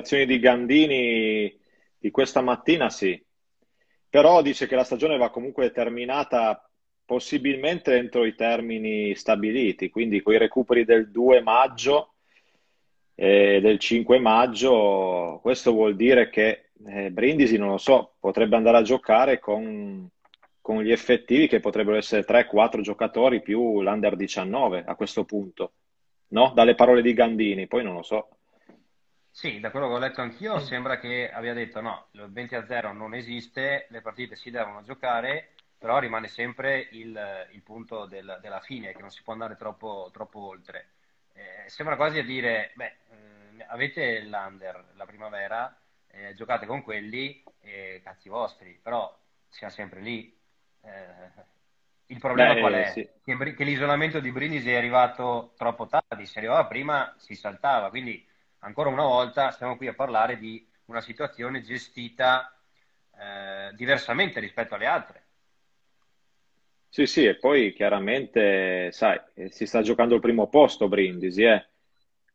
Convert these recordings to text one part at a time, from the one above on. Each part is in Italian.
dichiarazioni di Gandini di questa mattina sì, però dice che la stagione va comunque terminata possibilmente entro i termini stabiliti, quindi con i recuperi del 2 maggio e del 5 maggio, questo vuol dire che eh, Brindisi, non lo so, potrebbe andare a giocare con, con gli effettivi che potrebbero essere 3-4 giocatori più l'Under 19 a questo punto, no? Dalle parole di Gandini, poi non lo so. Sì, da quello che ho letto anch'io sembra che abbia detto no, il 20 a 0 non esiste, le partite si devono giocare, però rimane sempre il, il punto del, della fine, che non si può andare troppo, troppo oltre. Eh, sembra quasi a dire, beh, eh, avete l'under, la primavera, eh, giocate con quelli, eh, cazzi vostri, però siamo sempre lì. Eh, il problema Beh, qual è? sì. Che, che l'isolamento di Brindisi è arrivato troppo tardi, se arrivava prima si saltava, quindi ancora una volta stiamo qui a parlare di una situazione gestita eh, diversamente rispetto alle altre. Sì, sì, e poi chiaramente, sai, si sta giocando il primo posto Brindisi, eh.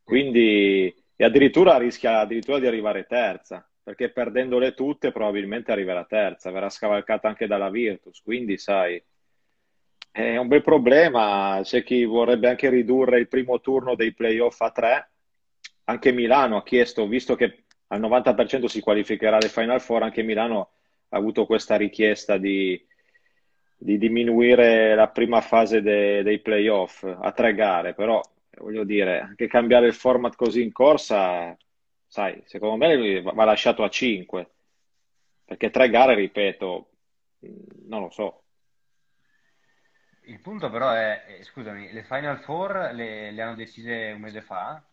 Quindi, e addirittura rischia addirittura di arrivare terza, perché perdendole tutte probabilmente arriverà terza, verrà scavalcata anche dalla Virtus, quindi sai, è un bel problema, c'è chi vorrebbe anche ridurre il primo turno dei playoff a tre, anche Milano ha chiesto, visto che al 90% si qualificherà alle Final Four, anche Milano ha avuto questa richiesta di, di diminuire la prima fase de- dei playoff a tre gare, però voglio dire, anche cambiare il format così in corsa, sai, secondo me va lasciato a cinque, perché tre gare, ripeto, mh, non lo so. Il punto però è, eh, scusami, le Final Four le, le hanno decise un mese fa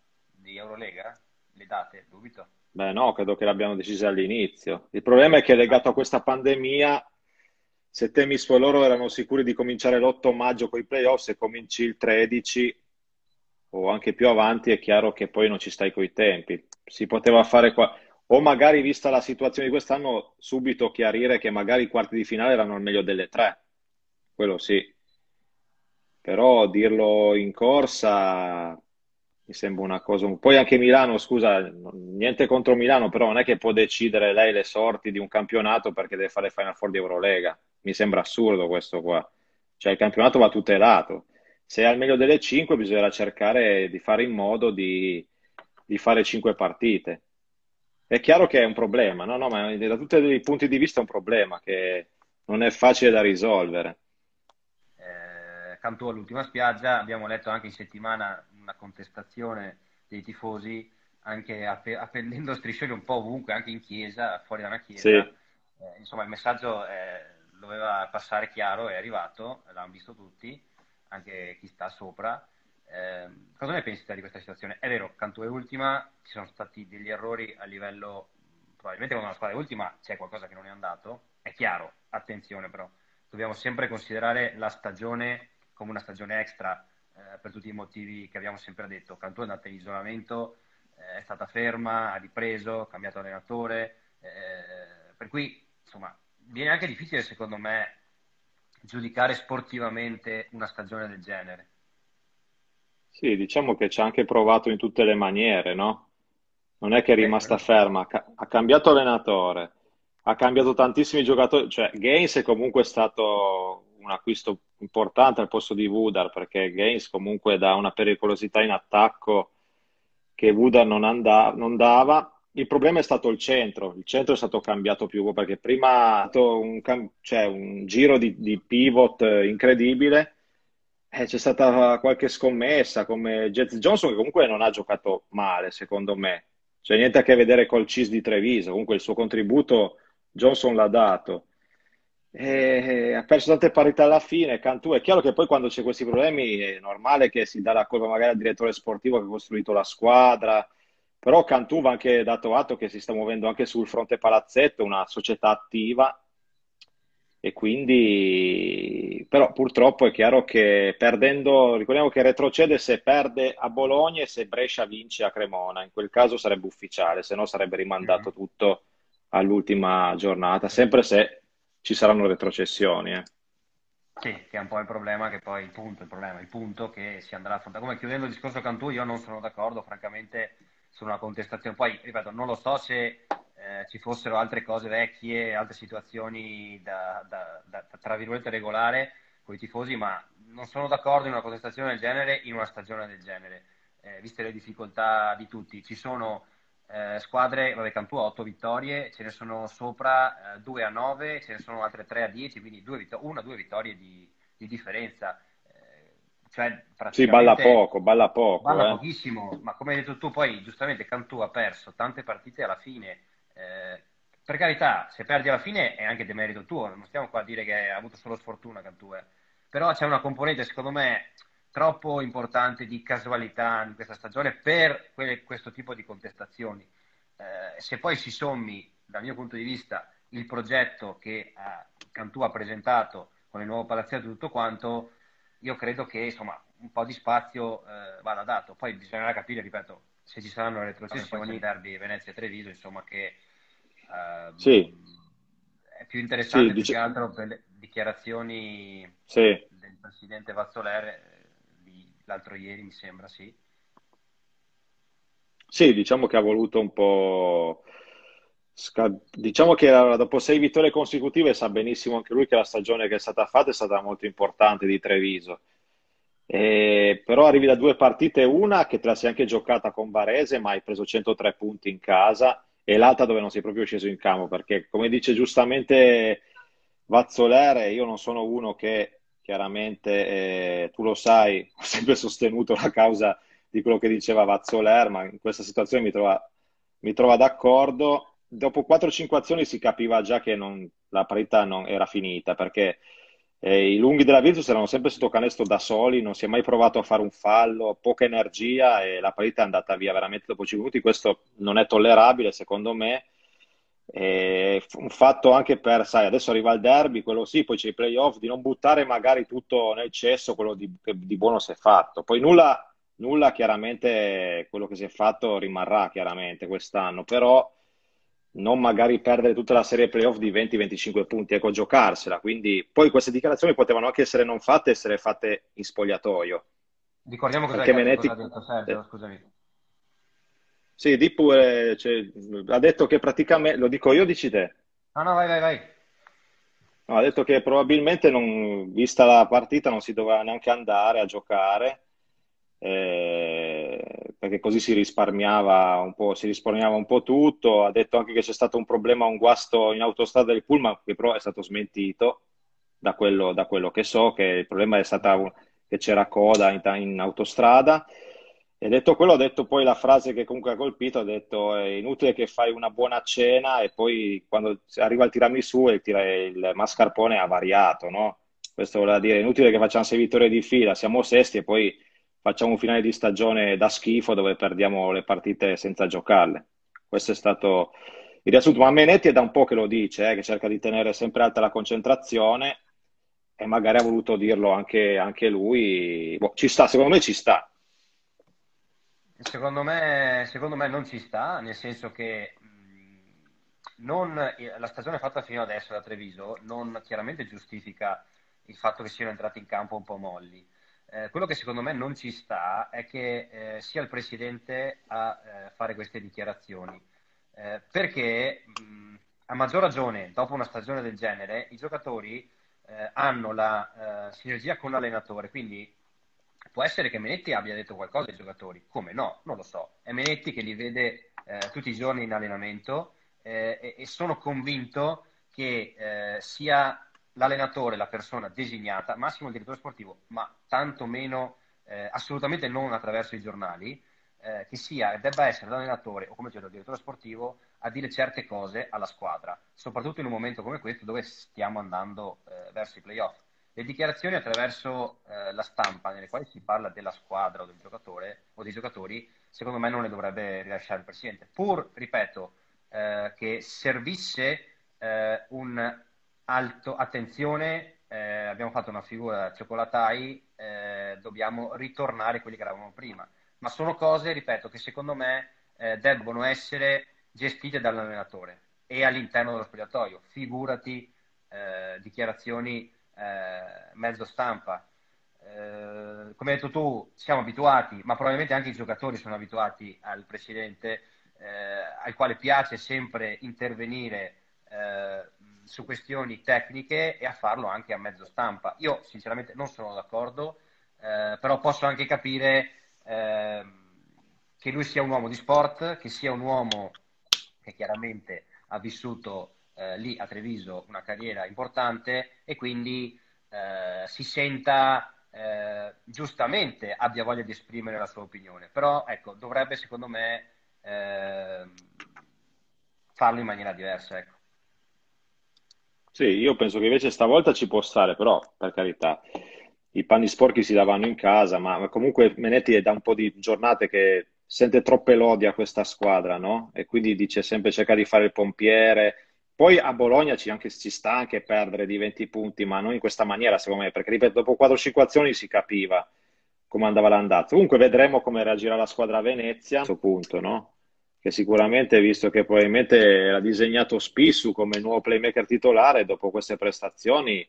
di Eurolega? Le date? Dubito. Beh, no, credo che l'abbiano decisa all'inizio. Il problema è che legato a questa pandemia, se Temis e loro erano sicuri di cominciare l'8 maggio con i playoff, se cominci il 13 o anche più avanti, è chiaro che poi non ci stai coi tempi. Si poteva fare qua, o magari, vista la situazione di quest'anno, subito chiarire che magari i quarti di finale erano il meglio delle tre. Quello sì. Però dirlo in corsa mi sembra una cosa. Poi anche Milano, scusa, niente contro Milano, però non è che può decidere lei le sorti di un campionato perché deve fare Final Four di Eurolega. Mi sembra assurdo questo qua. Cioè, il campionato va tutelato. Se è al meglio delle 5, bisognerà cercare di fare in modo di, di fare 5 partite. È chiaro che è un problema, no? No, ma da tutti i punti di vista è un problema che non è facile da risolvere. Eh, Cantù all'ultima spiaggia, abbiamo letto anche in settimana una contestazione dei tifosi, anche app- appendendo striscioni un po' ovunque, anche in chiesa, fuori da una chiesa. Sì. Eh, insomma, il messaggio eh, doveva passare chiaro, è arrivato, l'hanno visto tutti, anche chi sta sopra. Eh, cosa ne pensi di questa situazione? È vero, Cantù è ultima, ci sono stati degli errori a livello, probabilmente quando una squadra è ultima c'è qualcosa che non è andato, è chiaro, attenzione però, dobbiamo sempre considerare la stagione come una stagione extra eh, per tutti i motivi che abbiamo sempre detto. Cantù è andata in isolamento, eh, è stata ferma, ha ripreso, ha cambiato allenatore, eh, per cui insomma viene anche difficile secondo me giudicare sportivamente una stagione del genere. Sì, diciamo che ci ha anche provato in tutte le maniere, no? Non è che è rimasta ferma, ha cambiato allenatore, ha cambiato tantissimi giocatori, cioè Gaines è comunque stato un acquisto importante al posto di Woodard, perché Gaines comunque dà una pericolosità in attacco che Woodard non, anda- non dava. Il problema è stato il centro, il centro è stato cambiato più perché prima un, cioè, un giro di, di pivot eh, incredibile eh, c'è stata qualche scommessa come Jets Johnson che comunque non ha giocato male, secondo me. C'è niente a che vedere col CIS di Treviso, comunque il suo contributo Johnson l'ha dato. E ha perso tante parità alla fine, Cantù. È chiaro che poi quando c'è questi problemi è normale che si dà la colpa magari al direttore sportivo che ha costruito la squadra, però Cantù va anche dato atto che si sta muovendo anche sul fronte palazzetto, una società attiva e quindi, però purtroppo è chiaro che perdendo, ricordiamo che retrocede se perde a Bologna e se Brescia vince a Cremona, in quel caso sarebbe ufficiale, se no sarebbe rimandato tutto all'ultima giornata, sempre se ci saranno retrocessioni. eh. Sì, che è un po' il problema, che poi il punto, il problema, il punto che si andrà a affrontare. Come chiudendo il discorso Cantù, io non sono d'accordo, francamente su una contestazione. Poi, ripeto, non lo so se eh, ci fossero altre cose vecchie, altre situazioni da, da, da, tra virgolette regolare con i tifosi, ma non sono d'accordo in una contestazione del genere in una stagione del genere, eh, viste le difficoltà di tutti. Ci sono eh, squadre, vabbè, Cantù ha 8 vittorie, ce ne sono sopra eh, 2 a 9, ce ne sono altre 3 a 10, quindi due vittor- una o due vittorie di, di differenza. Eh, cioè, sì, balla poco, balla poco. Balla eh. pochissimo, ma come hai detto tu, poi giustamente Cantù ha perso tante partite alla fine. Eh, per carità, se perdi alla fine è anche demerito tuo, non stiamo qua a dire che ha avuto solo sfortuna Cantù, però c'è una componente, secondo me, troppo importante di casualità in questa stagione per quelle, questo tipo di contestazioni. Eh, se poi si sommi, dal mio punto di vista, il progetto che eh, Cantù ha presentato con il nuovo palazzetto e tutto quanto, io credo che insomma un po' di spazio eh, vada dato. Poi bisognerà capire, ripeto, se ci saranno le retrocessioni, derby Venezia e Treviso, insomma che ehm, sì. è più interessante sì, più dice... che altro per le dichiarazioni sì. del presidente Vazzoler l'altro ieri, mi sembra, sì. Sì, diciamo che ha voluto un po'. Diciamo che dopo sei vittorie consecutive sa benissimo anche lui che la stagione che è stata fatta è stata molto importante di Treviso. E, però arrivi da due partite, una che te la sei anche giocata con Varese, ma hai preso 103 punti in casa, e l'altra dove non sei proprio sceso in campo, perché come dice giustamente Vazzolere, io non sono uno che chiaramente eh, tu lo sai, ho sempre sostenuto la causa di quello che diceva Vazzoler, ma in questa situazione mi trova, mi trova d'accordo. Dopo 4-5 azioni si capiva già che non, la parità non era finita, perché eh, i lunghi della Virtus erano sempre sotto canestro da soli, non si è mai provato a fare un fallo, poca energia e la parità è andata via veramente dopo 5 minuti. Questo non è tollerabile, secondo me e un fatto anche per, sai, adesso arriva il derby, quello sì, poi c'è i playoff, di non buttare magari tutto nel cesso quello di, di buono si è fatto. Poi nulla, nulla, chiaramente, quello che si è fatto rimarrà chiaramente quest'anno, però non magari perdere tutta la serie playoff di 20-25 punti, ecco, giocarsela. Quindi poi queste dichiarazioni potevano anche essere non fatte, essere fatte in spogliatoio. Ricordiamo cosa, Menetti... cosa ha detto Sergio, scusami. Sì, di pure, cioè, ha detto che praticamente, lo dico io, dici te? No, no, vai, vai, vai. No, ha detto che probabilmente, non, vista la partita, non si doveva neanche andare a giocare, eh, perché così si risparmiava un po', si risparmiava un po' tutto. Ha detto anche che c'è stato un problema, un guasto in autostrada del Pullman, che però è stato smentito da quello, da quello che so, che il problema è stato che c'era coda in, in autostrada. E detto quello, ho detto poi la frase che comunque ha colpito, ha detto è inutile che fai una buona cena e poi quando arriva il tiramisù il, tira, il mascarpone ha variato, no? Questo voleva dire, è inutile che facciamo sei vittorie di fila, siamo sesti e poi facciamo un finale di stagione da schifo dove perdiamo le partite senza giocarle. Questo è stato il riassunto, ma Menetti è da un po' che lo dice, eh, che cerca di tenere sempre alta la concentrazione e magari ha voluto dirlo anche, anche lui. Boh, ci sta, secondo me ci sta Secondo me, secondo me non ci sta, nel senso che non, la stagione fatta fino adesso da Treviso non chiaramente giustifica il fatto che siano entrati in campo un po' molli. Eh, quello che secondo me non ci sta è che eh, sia il presidente a eh, fare queste dichiarazioni, eh, perché mh, a maggior ragione dopo una stagione del genere i giocatori eh, hanno la eh, sinergia con l'allenatore, quindi Può essere che Menetti abbia detto qualcosa ai giocatori, come no? Non lo so. È Menetti che li vede eh, tutti i giorni in allenamento eh, e, e, sono convinto che eh, sia l'allenatore la persona designata, massimo il direttore sportivo, ma tanto meno, eh, assolutamente non attraverso i giornali, eh, che sia, debba essere l'allenatore o come dicevo il direttore sportivo a dire certe cose alla squadra, soprattutto in un momento come questo dove stiamo andando eh, verso i playoff. Le dichiarazioni attraverso eh, la stampa nelle quali si parla della squadra o del giocatore o dei giocatori, secondo me non le dovrebbe rilasciare il Presidente, pur, ripeto, eh, che servisse eh, un alto, attenzione, eh, abbiamo fatto una figura ciocolatai, eh, dobbiamo ritornare quelli che eravamo prima, ma sono cose, ripeto, che secondo me eh, debbono essere gestite dall'allenatore e all'interno dello spogliatoio, figurati dichiarazioni eh, mezzo stampa. Eh, come hai detto tu, siamo abituati, ma probabilmente anche i giocatori sono abituati al presidente, eh, al quale piace sempre intervenire eh, su questioni tecniche e a farlo anche a mezzo stampa. Io sinceramente non sono d'accordo, però posso anche capire eh, che lui sia un uomo di sport, che sia un uomo che chiaramente ha vissuto eh, lì a Treviso una carriera importante e quindi eh, si senta eh, giustamente abbia voglia di esprimere la sua opinione, però ecco, dovrebbe secondo me eh, farlo in maniera diversa. Ecco. Sì, io penso che invece stavolta ci può stare, però per carità, i panni sporchi si davano in casa, ma comunque Menetti è da un po' di giornate che sente troppe lodi a questa squadra, no? E quindi dice sempre cerca di fare il pompiere. Poi a Bologna ci, anche, ci sta anche perdere di 20 punti, ma non in questa maniera, secondo me, perché ripeto, dopo 4-5 azioni si capiva come andava l'andata. Comunque vedremo come reagirà la squadra a Venezia a questo punto, no? Che sicuramente, visto che probabilmente era disegnato Spissu come nuovo playmaker titolare, dopo queste prestazioni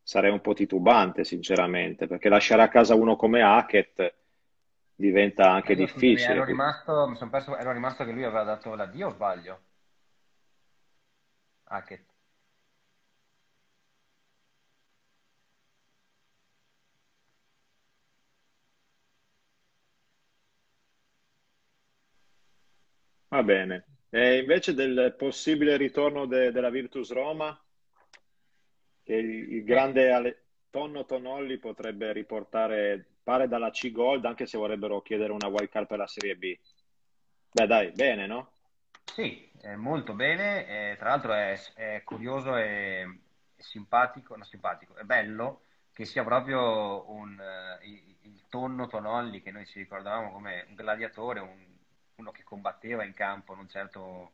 sarei un po' titubante, sinceramente, perché lasciare a casa uno come Hackett diventa anche io, difficile. Ero rimasto, mi sono perso, ero rimasto che lui aveva dato l'addio o sbaglio? Hackett. Va bene. E invece del possibile ritorno de- della Virtus Roma, che il, il grande Ale- Tonno Tonolli potrebbe riportare, pare dalla C Gold, anche se vorrebbero chiedere una wild card per la Serie B. Beh, dai, bene, no? Sì, molto bene. Eh, tra l'altro è, è curioso e, simpatico, no, simpatico, è bello che sia proprio un, uh, il, il, tonno Tonolli che noi ci ricordavamo come un gladiatore, un, uno che combatteva in campo, non certo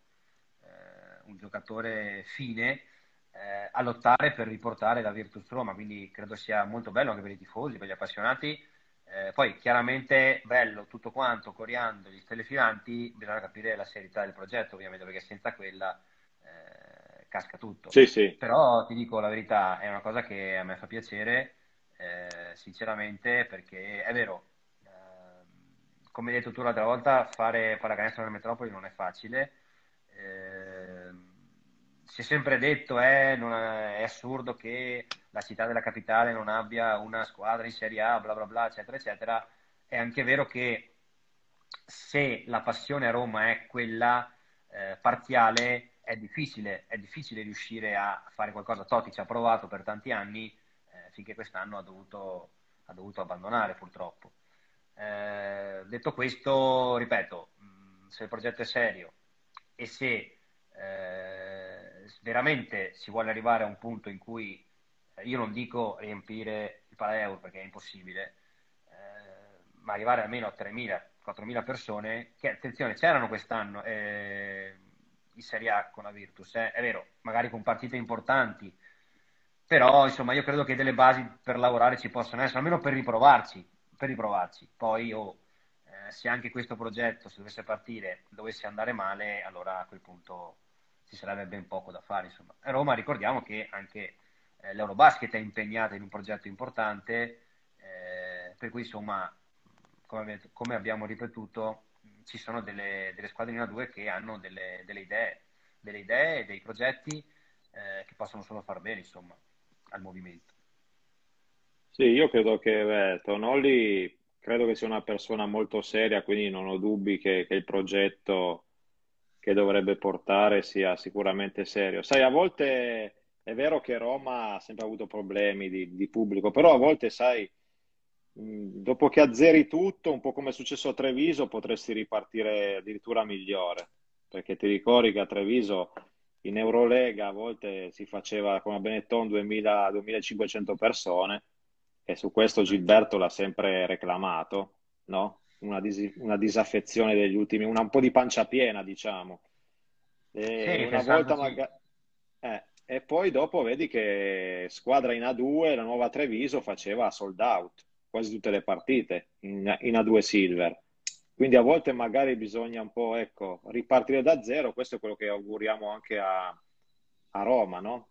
eh, un giocatore fine, eh, a lottare per riportare la Virtus Roma, quindi credo sia molto bello anche per i tifosi, per gli appassionati. Eh, poi chiaramente bello tutto quanto, coriando gli stelle filanti, bisogna capire la serietà del progetto, ovviamente, perché senza quella eh, casca tutto. Sì, sì. Però ti dico la verità, è una cosa che a me fa piacere, eh, sinceramente, perché è vero, come hai detto tu l'altra volta, fare pallacanestro nella metropoli non è facile. Eh, si è sempre detto eh, è, è, assurdo che la città della capitale non abbia una squadra in Serie A, bla bla bla, eccetera, eccetera. È anche vero che se la passione a Roma è quella eh, parziale, è difficile, è difficile riuscire a fare qualcosa. Totti ci ha provato per tanti anni, eh, finché quest'anno ha dovuto, ha dovuto abbandonare purtroppo. Eh, detto questo, ripeto, mm, se il progetto è serio e se eh, veramente si vuole arrivare a un punto in cui eh, io non dico riempire il Palaeuro perché è impossibile, eh, ma arrivare almeno a 3.000-4.000 persone, che attenzione, c'erano quest'anno eh, in Serie A con la Virtus, eh, è vero, magari con partite importanti, però insomma io credo che delle basi per lavorare ci possano essere, almeno per riprovarci, per riprovarci. Poi oh, eh, se anche questo progetto, se dovesse partire, dovesse andare male, allora a quel punto ci sarebbe ben poco da fare. Insomma. A Roma ricordiamo che anche eh, l'Eurobasket è impegnata in un progetto importante, eh, per cui insomma, come, come, abbiamo ripetuto, ci sono delle, delle squadre in A2 che hanno delle, delle idee, delle idee, dei progetti eh, che possono solo far bene insomma, al movimento. Sì, io credo che beh, Tonolli credo che sia una persona molto seria, quindi non ho dubbi che, che il progetto che dovrebbe portare sia sicuramente serio. Sai, a volte è vero che Roma ha sempre avuto problemi di, di pubblico, però a volte, sai, dopo che azzeri tutto, un po' come è successo a Treviso, potresti ripartire addirittura migliore, perché ti ricordi che a Treviso in Eurolega a volte si faceva come a Benetton 2000-2500 persone e su questo Gilberto l'ha sempre reclamato, no? Una, dis- una, disaffezione degli ultimi, una, un po' di pancia piena, diciamo. E, sì, una volta magari... Eh, e poi dopo vedi che squadra in A2, la nuova Treviso faceva sold out quasi tutte le partite in, in A2 Silver. Quindi a volte magari bisogna un po' ecco, ripartire da zero, questo è quello che auguriamo anche a, a Roma, no?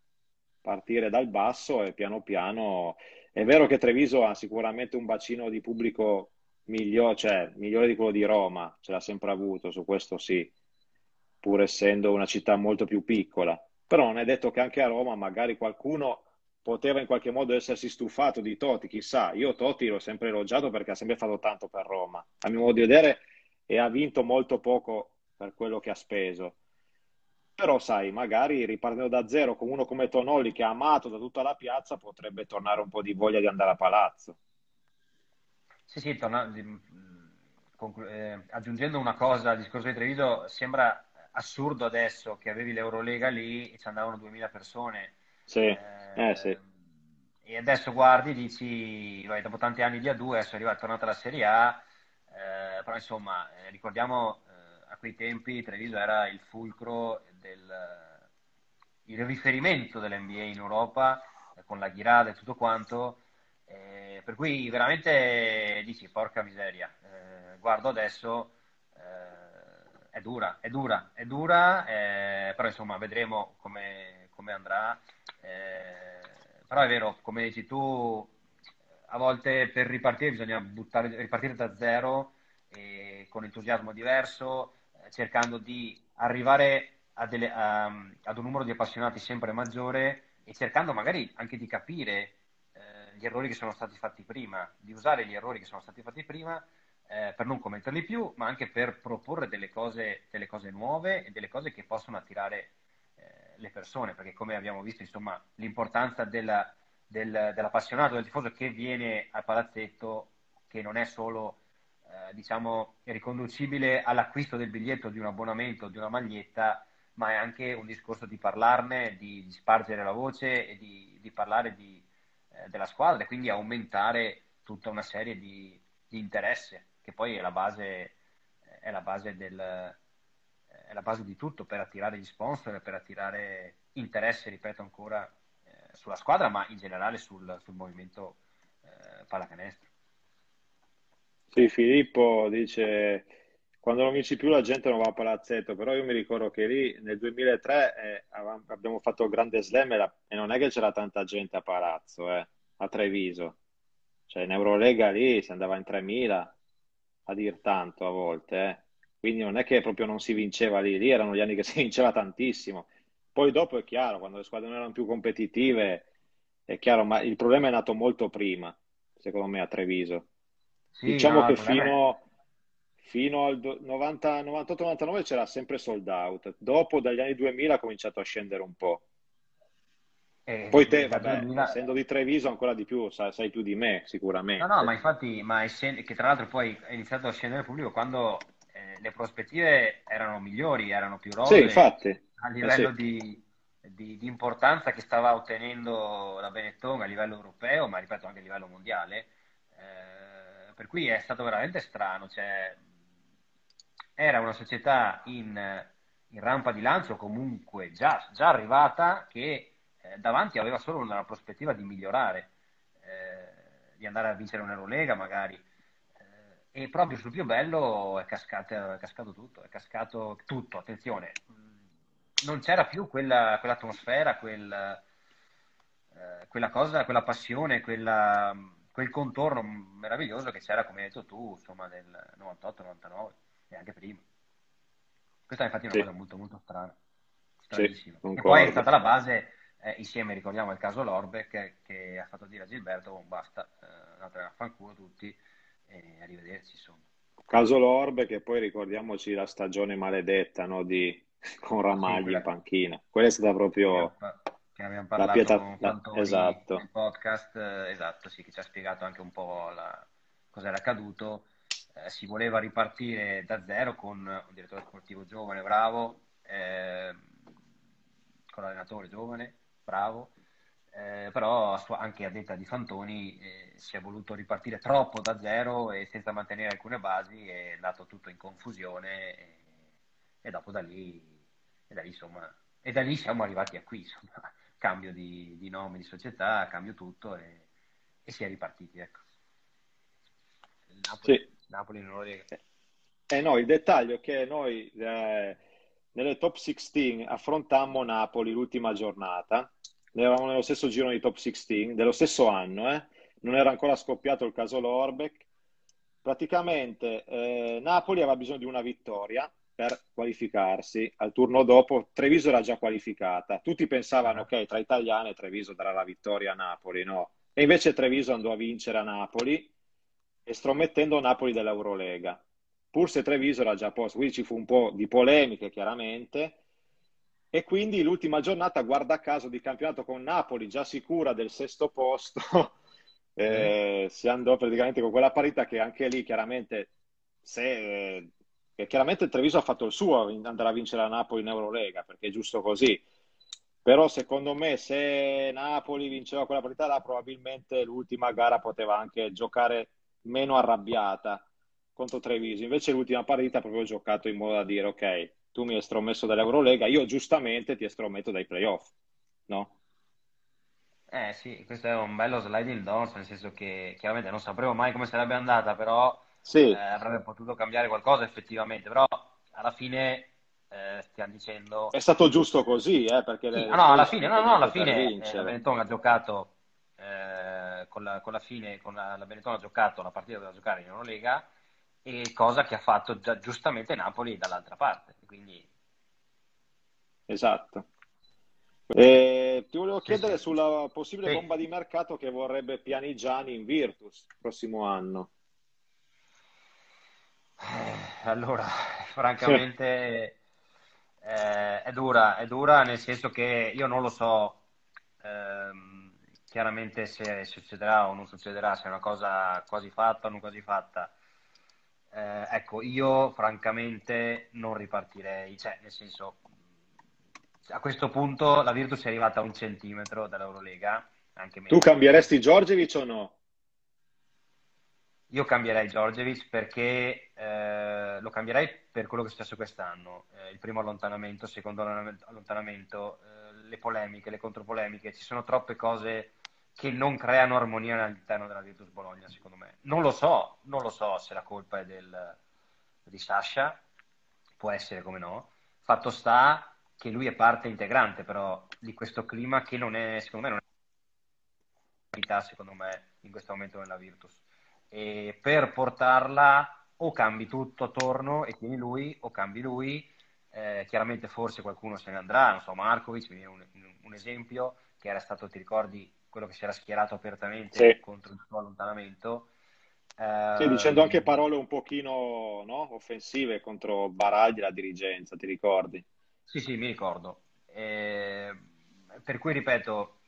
partire dal basso e piano piano È vero che Treviso ha sicuramente un bacino di pubblico migliore, cioè, migliore di quello di Roma, ce l'ha sempre avuto, su questo sì, pur essendo una città molto più piccola. Però non è detto che anche a Roma magari qualcuno poteva in qualche modo essersi stufato di Totti, chissà. Io Totti l'ho sempre elogiato perché ha sempre fatto tanto per Roma, a mio modo di vedere, e ha vinto molto poco per quello che ha speso. Però, sai, magari ripartendo da zero con uno come Tonolli che ha amato da tutta la piazza, potrebbe tornare un po' di voglia di andare a palazzo. Sì, sì, torna... conclu... eh, aggiungendo una cosa al discorso di Treviso, sembra assurdo adesso che avevi l'Eurolega lì e ci andavano 2000 persone. Sì, eh, eh, sì. E adesso guardi e dici, vai, dopo tanti anni di A2, adesso è arrivata, tornata la Serie A, eh, però insomma, eh, ricordiamo a quei tempi Treviso era il fulcro del il riferimento dell'NBA in Europa con la ghirada e tutto quanto eh, per cui veramente dici porca miseria eh, guardo adesso eh, è dura è dura è dura eh, però insomma vedremo come, come andrà eh, però è vero come dici tu a volte per ripartire bisogna buttare, ripartire da zero con entusiasmo diverso cercando di arrivare a delle, a, ad un numero di appassionati sempre maggiore e cercando magari anche di capire eh, gli errori che sono stati fatti prima, di usare gli errori che sono stati fatti prima eh, per non commetterli più, ma anche per proporre delle cose, delle cose nuove e delle cose che possono attirare eh, le persone, perché come abbiamo visto, insomma, l'importanza della, del, dell'appassionato, del tifoso che viene al palazzetto, che non è solo eh, diciamo, riconducibile all'acquisto del biglietto di un abbonamento, di una maglietta, ma è anche un discorso di parlarne, di, di spargere la voce e di, di parlare di, eh, della squadra e quindi aumentare tutta una serie di, di interesse, che poi è la base, è la base, del, è la base di tutto per attirare gli sponsor, per attirare interesse, ripeto ancora, eh, sulla squadra, ma in generale sul, sul movimento eh, pallacanestro. Sì, Filippo dice quando non vinci più la gente non va a palazzetto, però io mi ricordo che lì nel 2003 eh, abbiamo fatto il grande slam e, la, e, non è che c'era tanta gente a palazzo, eh, a Treviso. Cioè in Eurolega lì si andava in 3000 a dir tanto a volte, eh. Quindi non è che proprio non si vinceva lì, lì erano gli anni che si vinceva tantissimo. Poi dopo è chiaro, quando le squadre non erano più competitive, è chiaro, ma il problema è nato molto prima, secondo me, a Treviso. Sì, diciamo no, che fino, fino al 98-99 c'era sempre sold out, dopo dagli anni 2000 ha cominciato a scendere un po'. Eh, Poi te, vabbè, 2000... essendo di Treviso ancora di più, sai, sai, più di me sicuramente. No, no, ma infatti, ma essendo, che tra l'altro poi è iniziato a scendere il pubblico quando eh, le prospettive erano migliori, erano più rose. Sì, infatti. A livello eh, sì. di, di, di, importanza che stava ottenendo la Benetton a livello europeo, ma ripeto anche a livello mondiale. Eh, per cui è stato veramente strano. Cioè, era una società in, in, rampa di lancio comunque già, già arrivata che eh, davanti aveva solo una prospettiva di migliorare, eh, di andare a vincere un'Eurolega magari. Eh, e proprio sul più bello è cascato, è cascato tutto, è cascato tutto, attenzione, non c'era più quella, quell'atmosfera, quel, eh, quella cosa, quella passione, quella quel contorno meraviglioso che c'era, come hai detto tu, insomma, nel 98-99 e anche prima. Questa è infatti una sì. cosa molto, molto strana. Stranissima. Sì, e poi è stata la base, eh, insieme ricordiamo il caso Lorbeck, che, ha fatto dire a Gilberto, oh, basta, eh, andate a fanculo tutti e arrivederci, insomma. Caso Lorbeck e poi ricordiamoci la stagione maledetta no, di, con Ramagli sì, in panchina. Quella è stata proprio che abbiamo parlato la pietà, con Fantoni esatto. podcast, eh, esatto, sì, che ci ha spiegato anche un po' la, cosa era accaduto. Eh, si voleva ripartire da zero con un direttore sportivo giovane, bravo, eh, con l'allenatore giovane, bravo, eh, però anche a detta di Fantoni eh, si è voluto ripartire troppo da zero e senza mantenere alcune basi è andato tutto in confusione e, e dopo da lì, e da lì insomma, e da lì siamo arrivati a qui, insomma cambio di, di nome di società, cambio tutto e, e si è ripartiti. Ecco. Napoli, sì. Napoli non lo riesce. Eh no, il dettaglio è che noi eh, nelle top 16 affrontammo Napoli l'ultima giornata, eravamo nello stesso giro di top 16 dello stesso anno, eh? non era ancora scoppiato il caso Lorbeck. Praticamente eh, Napoli aveva bisogno di una vittoria per qualificarsi. Al turno dopo Treviso era già qualificata. Tutti pensavano, ok, tra italiane Treviso darà la vittoria a Napoli, no? E invece Treviso andò a vincere a Napoli, estromettendo Napoli dall'Eurolega. Pur se Treviso era già a posto, quindi ci fu un po' di polemiche chiaramente. E quindi l'ultima giornata, guarda caso, di campionato con Napoli già sicura del sesto posto, eh, si andò praticamente con quella parità che anche lì chiaramente se eh, chiaramente il Treviso ha fatto il suo andare a vincere a Napoli in Eurolega, perché è giusto così. Però secondo me se Napoli vinceva quella partita là, probabilmente l'ultima gara poteva anche giocare meno arrabbiata contro Treviso. Invece l'ultima partita ha proprio giocato in modo da dire ok, tu mi hai estromesso dall'Eurolega, io giustamente ti estrometto dai playoff, no? Eh sì, questo è un bello sliding doors, nel senso che chiaramente non sapremo mai come sarebbe andata, però sì. eh, avrebbe potuto cambiare qualcosa effettivamente, però alla fine eh, stiamo dicendo... È stato giusto così, eh, perché... Sì, no, alla fine, no, no, alla fine eh, Benetton ha giocato eh, con la, con, la, fine, con la, la Benetton ha giocato la partita da giocare in Eurolega e cosa che ha fatto già, giustamente Napoli dall'altra parte, quindi... Esatto. Eh, ti volevo chiedere sì, sì. sulla possibile sì. bomba di mercato che vorrebbe Pianigiani in Virtus il prossimo anno. Eh, allora, francamente eh, è dura, è dura nel senso che io non lo so ehm, chiaramente se succederà o non succederà, se è una cosa quasi fatta o non quasi fatta. Eh, ecco, io francamente non ripartirei, cioè nel senso a questo punto la Virtus è arrivata a un centimetro dall'Eurolega. Anche tu cambieresti Giorgevic o no? Io cambierei Giorgevic perché eh, lo cambierei per quello che è successo quest'anno. Eh, il primo allontanamento, il secondo allontanamento, eh, le polemiche, le contropolemiche. Ci sono troppe cose che non creano armonia all'interno della Virtus Bologna, secondo me. Non lo so, non lo so se la colpa è del, di Sasha, può essere come no. Fatto sta che lui è parte integrante però di questo clima che non è, secondo me, non è secondo me, in questo momento nella Virtus e per portarla o cambi tutto attorno e tieni lui o cambi lui. Eh, chiaramente forse qualcuno se ne andrà, non so, Markovic mi viene un, un, esempio che era stato, ti ricordi, quello che si era schierato apertamente sì. contro il suo allontanamento. Sì, dicendo anche parole un pochino no? offensive contro Baragli, la dirigenza, ti ricordi? Sì, sì, mi ricordo. Eh, per cui, ripeto,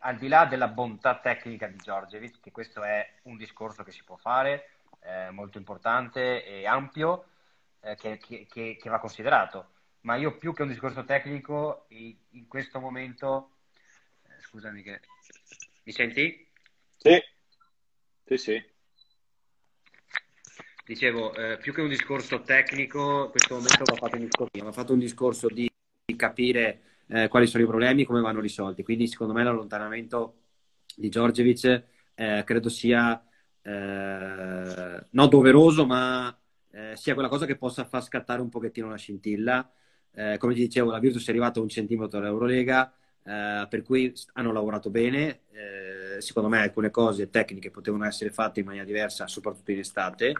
al di là della bontà tecnica di Giorgevic, che questo è un discorso che si può fare, eh, molto importante e ampio, eh, che, che, che, va considerato. Ma io più che un discorso tecnico, in questo momento... Eh, scusami che... Mi senti? Sì, sì, sì. Dicevo, eh, più che un discorso tecnico, in questo momento va fatto un discorso, va fatto un discorso di capire eh, quali sono i problemi e come vanno risolti. Quindi secondo me l'allontanamento di Giorgevic eh, credo sia eh, non doveroso, ma eh, sia quella cosa che possa far scattare un pochettino una scintilla. Eh, come ti dicevo, la Virtus è arrivata a un centimetro dall'Eurolega, eh, per cui hanno lavorato bene. secondo me alcune cose tecniche potevano essere fatte in maniera diversa, soprattutto in estate.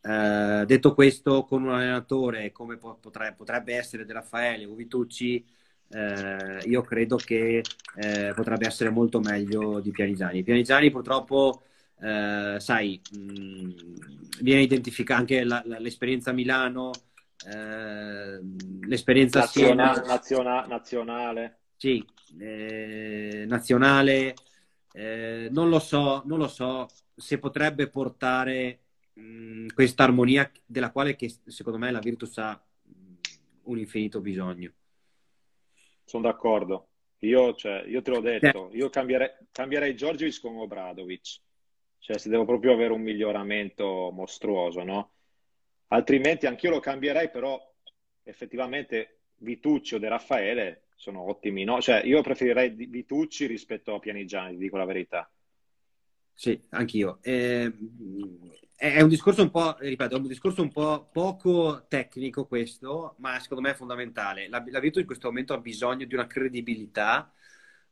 Uh, detto questo, con un allenatore come potrebbe, potrebbe essere De Raffaele o Vitucci, eh, io credo che eh, potrebbe essere molto meglio di Pianigiani. Pianigiani purtroppo, eh, sai, mh, mm, viene identificata anche la, la, l'esperienza a Milano, eh, l'esperienza Naziona, Siena, naziona, nazionale. Sì, eh, nazionale. Eh, non lo so, non lo so se potrebbe portare questa armonia della quale che, secondo me la Virtus ha un infinito bisogno. Sono d'accordo. Io, cioè, io te l'ho detto, io cambierei, cambierei Giorgiovic con Obradovic. Cioè, se devo proprio avere un miglioramento mostruoso, no? Altrimenti anch'io lo cambierei, però effettivamente Vitucci o De Raffaele sono ottimi, no? Cioè, io preferirei Vitucci rispetto a Pianigiani, dico la verità. Sì, anch'io. Eh, è un discorso un po', ripeto, è un discorso un po' poco tecnico questo, ma secondo me è fondamentale. La, la Virtus in questo momento ha bisogno di una credibilità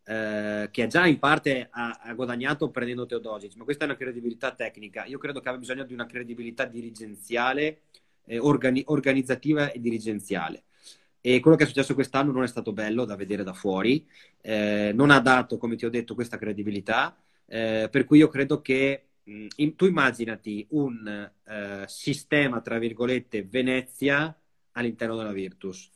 eh, che già in parte ha, ha, guadagnato prendendo Teodosic, ma questa è una credibilità tecnica. Io credo che abbia bisogno di una credibilità dirigenziale, eh, organi- organizzativa e dirigenziale. E quello che è successo quest'anno non è stato bello da vedere da fuori, eh, non ha dato, come ti ho detto, questa credibilità, eh, per cui io credo che mh, in, tu immaginati un eh, sistema, tra virgolette, Venezia all'interno della Virtus,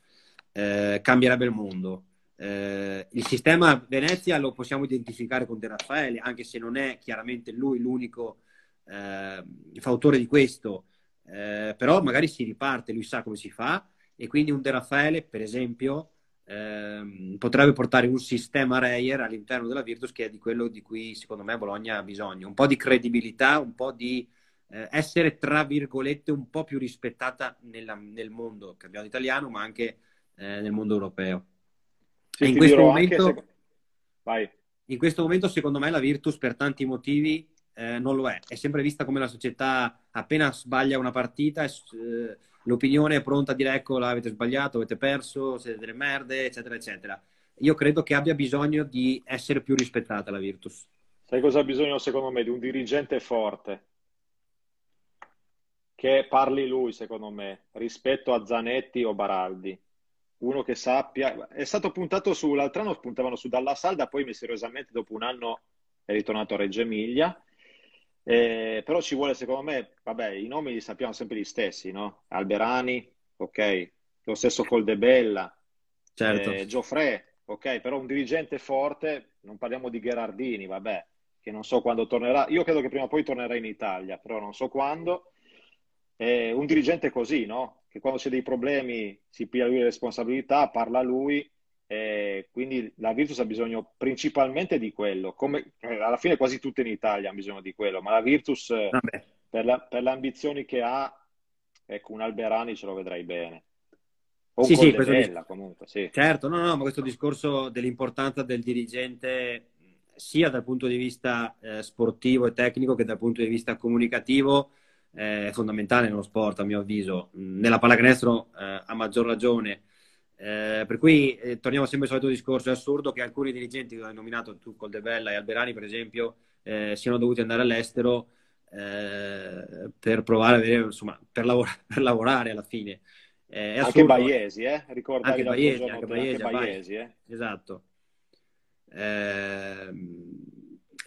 eh, cambierebbe il mondo. Eh, il sistema Venezia lo possiamo identificare con De Raffaele, anche se non è chiaramente lui l'unico eh, fautore di questo, però magari si riparte, lui sa come si fa e quindi un De Raffaele, per esempio, ehm, potrebbe portare un sistema Reyer all'interno della Virtus che è di quello di cui secondo me Bologna ha bisogno, un po' di credibilità, un po' di eh, essere tra virgolette un po' più rispettata nella, nel mondo cambiato italiano, ma anche eh, nel mondo europeo. Sì, in, questo momento, se... in questo momento, secondo me, la Virtus per tanti motivi eh, non lo è. È sempre vista come la società appena sbaglia una partita, eh, l'opinione è pronta a dire ecco, l'avete sbagliato, avete perso, siete delle merde, eccetera, eccetera. Io credo che abbia bisogno di essere più rispettata la Virtus. Sai cosa ha bisogno, secondo me, di un dirigente forte che parli lui, secondo me, rispetto a Zanetti o Baraldi uno che sappia. È stato puntato su, l'altro anno puntavano su Dalla Salda, poi misteriosamente dopo un anno è ritornato a Reggio Emilia. Eh, però ci vuole, secondo me, vabbè, i nomi li sappiamo sempre gli stessi, no? Alberani, ok, lo stesso Coldebella, certo. eh, Gioffre, ok, però un dirigente forte, non parliamo di Gherardini, vabbè, che non so quando tornerà. Io credo che prima o poi tornerà in Italia, però non so quando. Eh, un dirigente così, no? che quando c'è dei problemi si piglia lui le responsabilità, parla lui, e quindi la Virtus ha bisogno principalmente di quello, come eh, alla fine quasi tutte in Italia hanno bisogno di quello, ma la Virtus eh, per, la, per, le ambizioni che ha, ecco, un Alberani ce lo vedrai bene. O sì, sì, bella, dis- comunque, sì. Certo, no, no, ma questo discorso dell'importanza del dirigente sia dal punto di vista eh, sportivo e tecnico che dal punto di vista comunicativo è fondamentale nello sport, a mio avviso. Nella pallacanestro eh, a maggior ragione. Eh, per cui eh, torniamo sempre al solito discorso, è assurdo che alcuni dirigenti che hai nominato tu, Coldebella e Alberani, per esempio, eh, siano dovuti andare all'estero eh, per provare a avere, insomma, per, lavora- per lavorare alla fine. Eh, anche Baiesi, eh? Ricordavi anche Baiesi, anche Baiesi, anche Baiesi, eh? Esatto. Eh,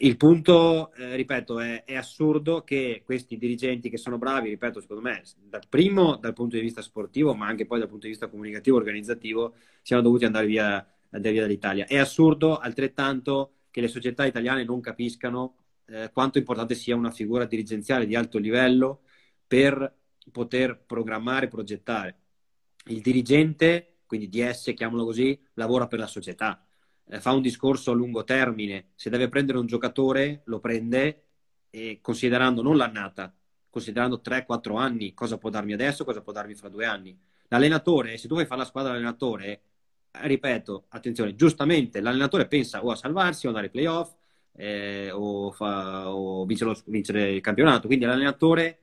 il punto, eh, ripeto, è, è, assurdo che questi dirigenti che sono bravi, ripeto, secondo me, dal primo dal punto di vista sportivo, ma anche poi dal punto di vista comunicativo, organizzativo, siano dovuti andare via, andare via dall'Italia. È assurdo altrettanto che le società italiane non capiscano eh, quanto importante sia una figura dirigenziale di alto livello per poter programmare progettare. Il dirigente, quindi DS, chiamalo così, lavora per la società eh, fa un discorso a lungo termine, se deve prendere un giocatore lo prende e considerando non l'annata, considerando 3-4 anni, cosa può darmi adesso, cosa può darmi fra due anni. L'allenatore, se tu vuoi fare la squadra allenatore, eh, ripeto, attenzione, giustamente l'allenatore pensa o a salvarsi o andare ai playoff eh, o, fa, o vincere, vincere il campionato, quindi l'allenatore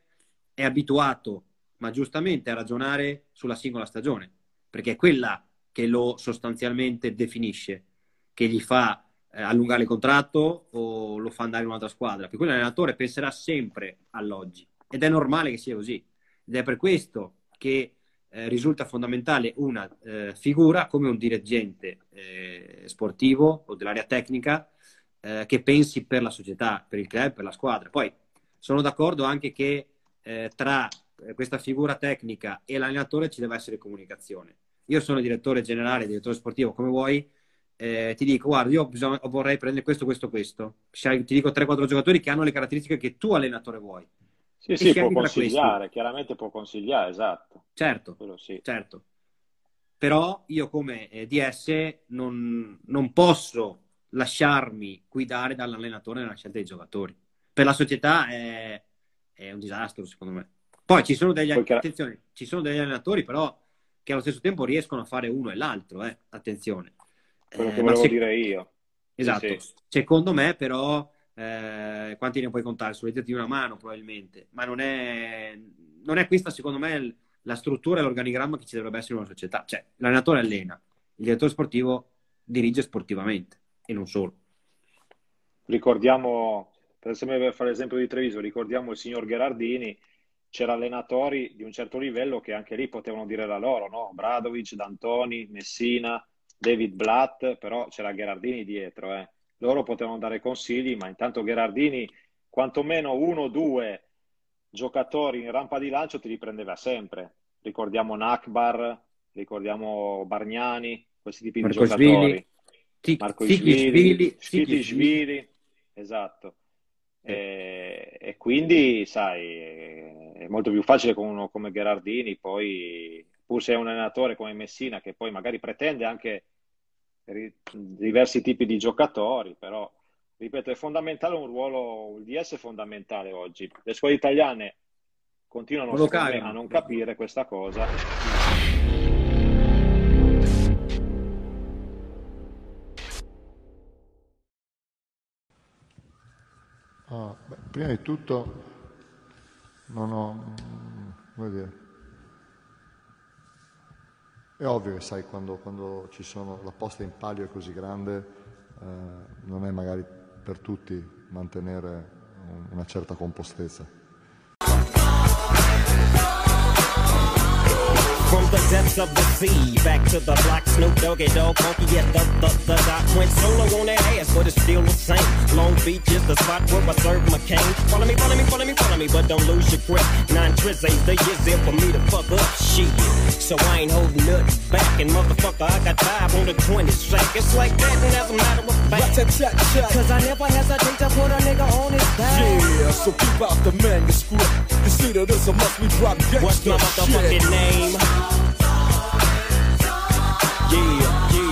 è abituato, ma giustamente, a ragionare sulla singola stagione, perché è quella che lo sostanzialmente definisce che gli fa eh, allungare il contratto o lo fa andare in un'altra squadra. Per cui l'allenatore penserà sempre all'oggi ed è normale che sia così. Ed è per questo che eh, risulta fondamentale una eh, figura come un dirigente eh, sportivo o dell'area tecnica eh, che pensi per la società, per il club, per la squadra. Poi sono d'accordo anche che tra questa figura tecnica e l'allenatore ci deve essere comunicazione. Io sono direttore generale, direttore sportivo, come vuoi, eh, ti dico, guarda, io bisogna, vorrei prendere questo, questo, questo. Ti dico 3-4 giocatori che hanno le caratteristiche che tu allenatore vuoi. Sì, e sì, può consigliare, chiaramente può consigliare, esatto. Certo, sì. certo. Però io come eh, DS non, non posso lasciarmi guidare dall'allenatore nella scelta dei giocatori. Per la società è, è un disastro, secondo me. Poi ci sono degli, attenzione, ci sono degli allenatori, però che allo stesso tempo riescono a fare uno e l'altro, eh? attenzione quello che eh, volevo se... dire io. Esatto. Sì, sì. Secondo me, però, eh, quanti ne puoi contare? Sulle dita di una mano, probabilmente. Ma non è, non è questa, secondo me, la struttura e l'organigramma che ci dovrebbe essere in una società. Cioè, l'allenatore allena, il direttore sportivo dirige sportivamente e non solo. Ricordiamo, per esempio per fare l'esempio di Treviso, ricordiamo il signor Gherardini, c'erano allenatori di un certo livello che anche lì potevano dire la loro, no? Bradovic, D'Antoni, Messina, David Blatt, però c'era Gherardini dietro, eh. loro potevano dare consigli, ma intanto Gherardini quantomeno uno o due giocatori in rampa di lancio ti riprendeva sempre. Ricordiamo Nakbar, ricordiamo Bargnani, questi tipi Marco di giocatori. Svili, Marco Svili, Svili, esatto. E, e, quindi, sai, è molto più facile con uno come Gherardini, poi pur se è un allenatore come Messina che poi magari pretende anche diversi tipi di giocatori, però ripeto, è fondamentale un ruolo, il DS è fondamentale oggi. Le scuole italiane continuano a non capire questa cosa. Ah, beh, prima di tutto non ho, come dire, è ovvio che sai quando, quando ci sono, la posta in palio è così grande, eh, non è magari per tutti mantenere una certa compostezza. From the depths of the sea, back to the block, Snoop Doggy Dog, funky, yeah, the, the, the dot went solo on that ass, but it's still the same. Long Beach is the spot where I serve my McCain. Follow me, follow me, follow me, follow me, but don't lose your grip. Nine tris ain't the years there for me to fuck up shit. So I ain't holding nothing back, and motherfucker, I got five on the 20 sack. It's like that, and as a matter of fact, cause I never hesitate to put a nigga on his back. Yeah, so keep out the manuscript. You see that this a must we drop gangsta What's my motherfucking shit. name? Yeah.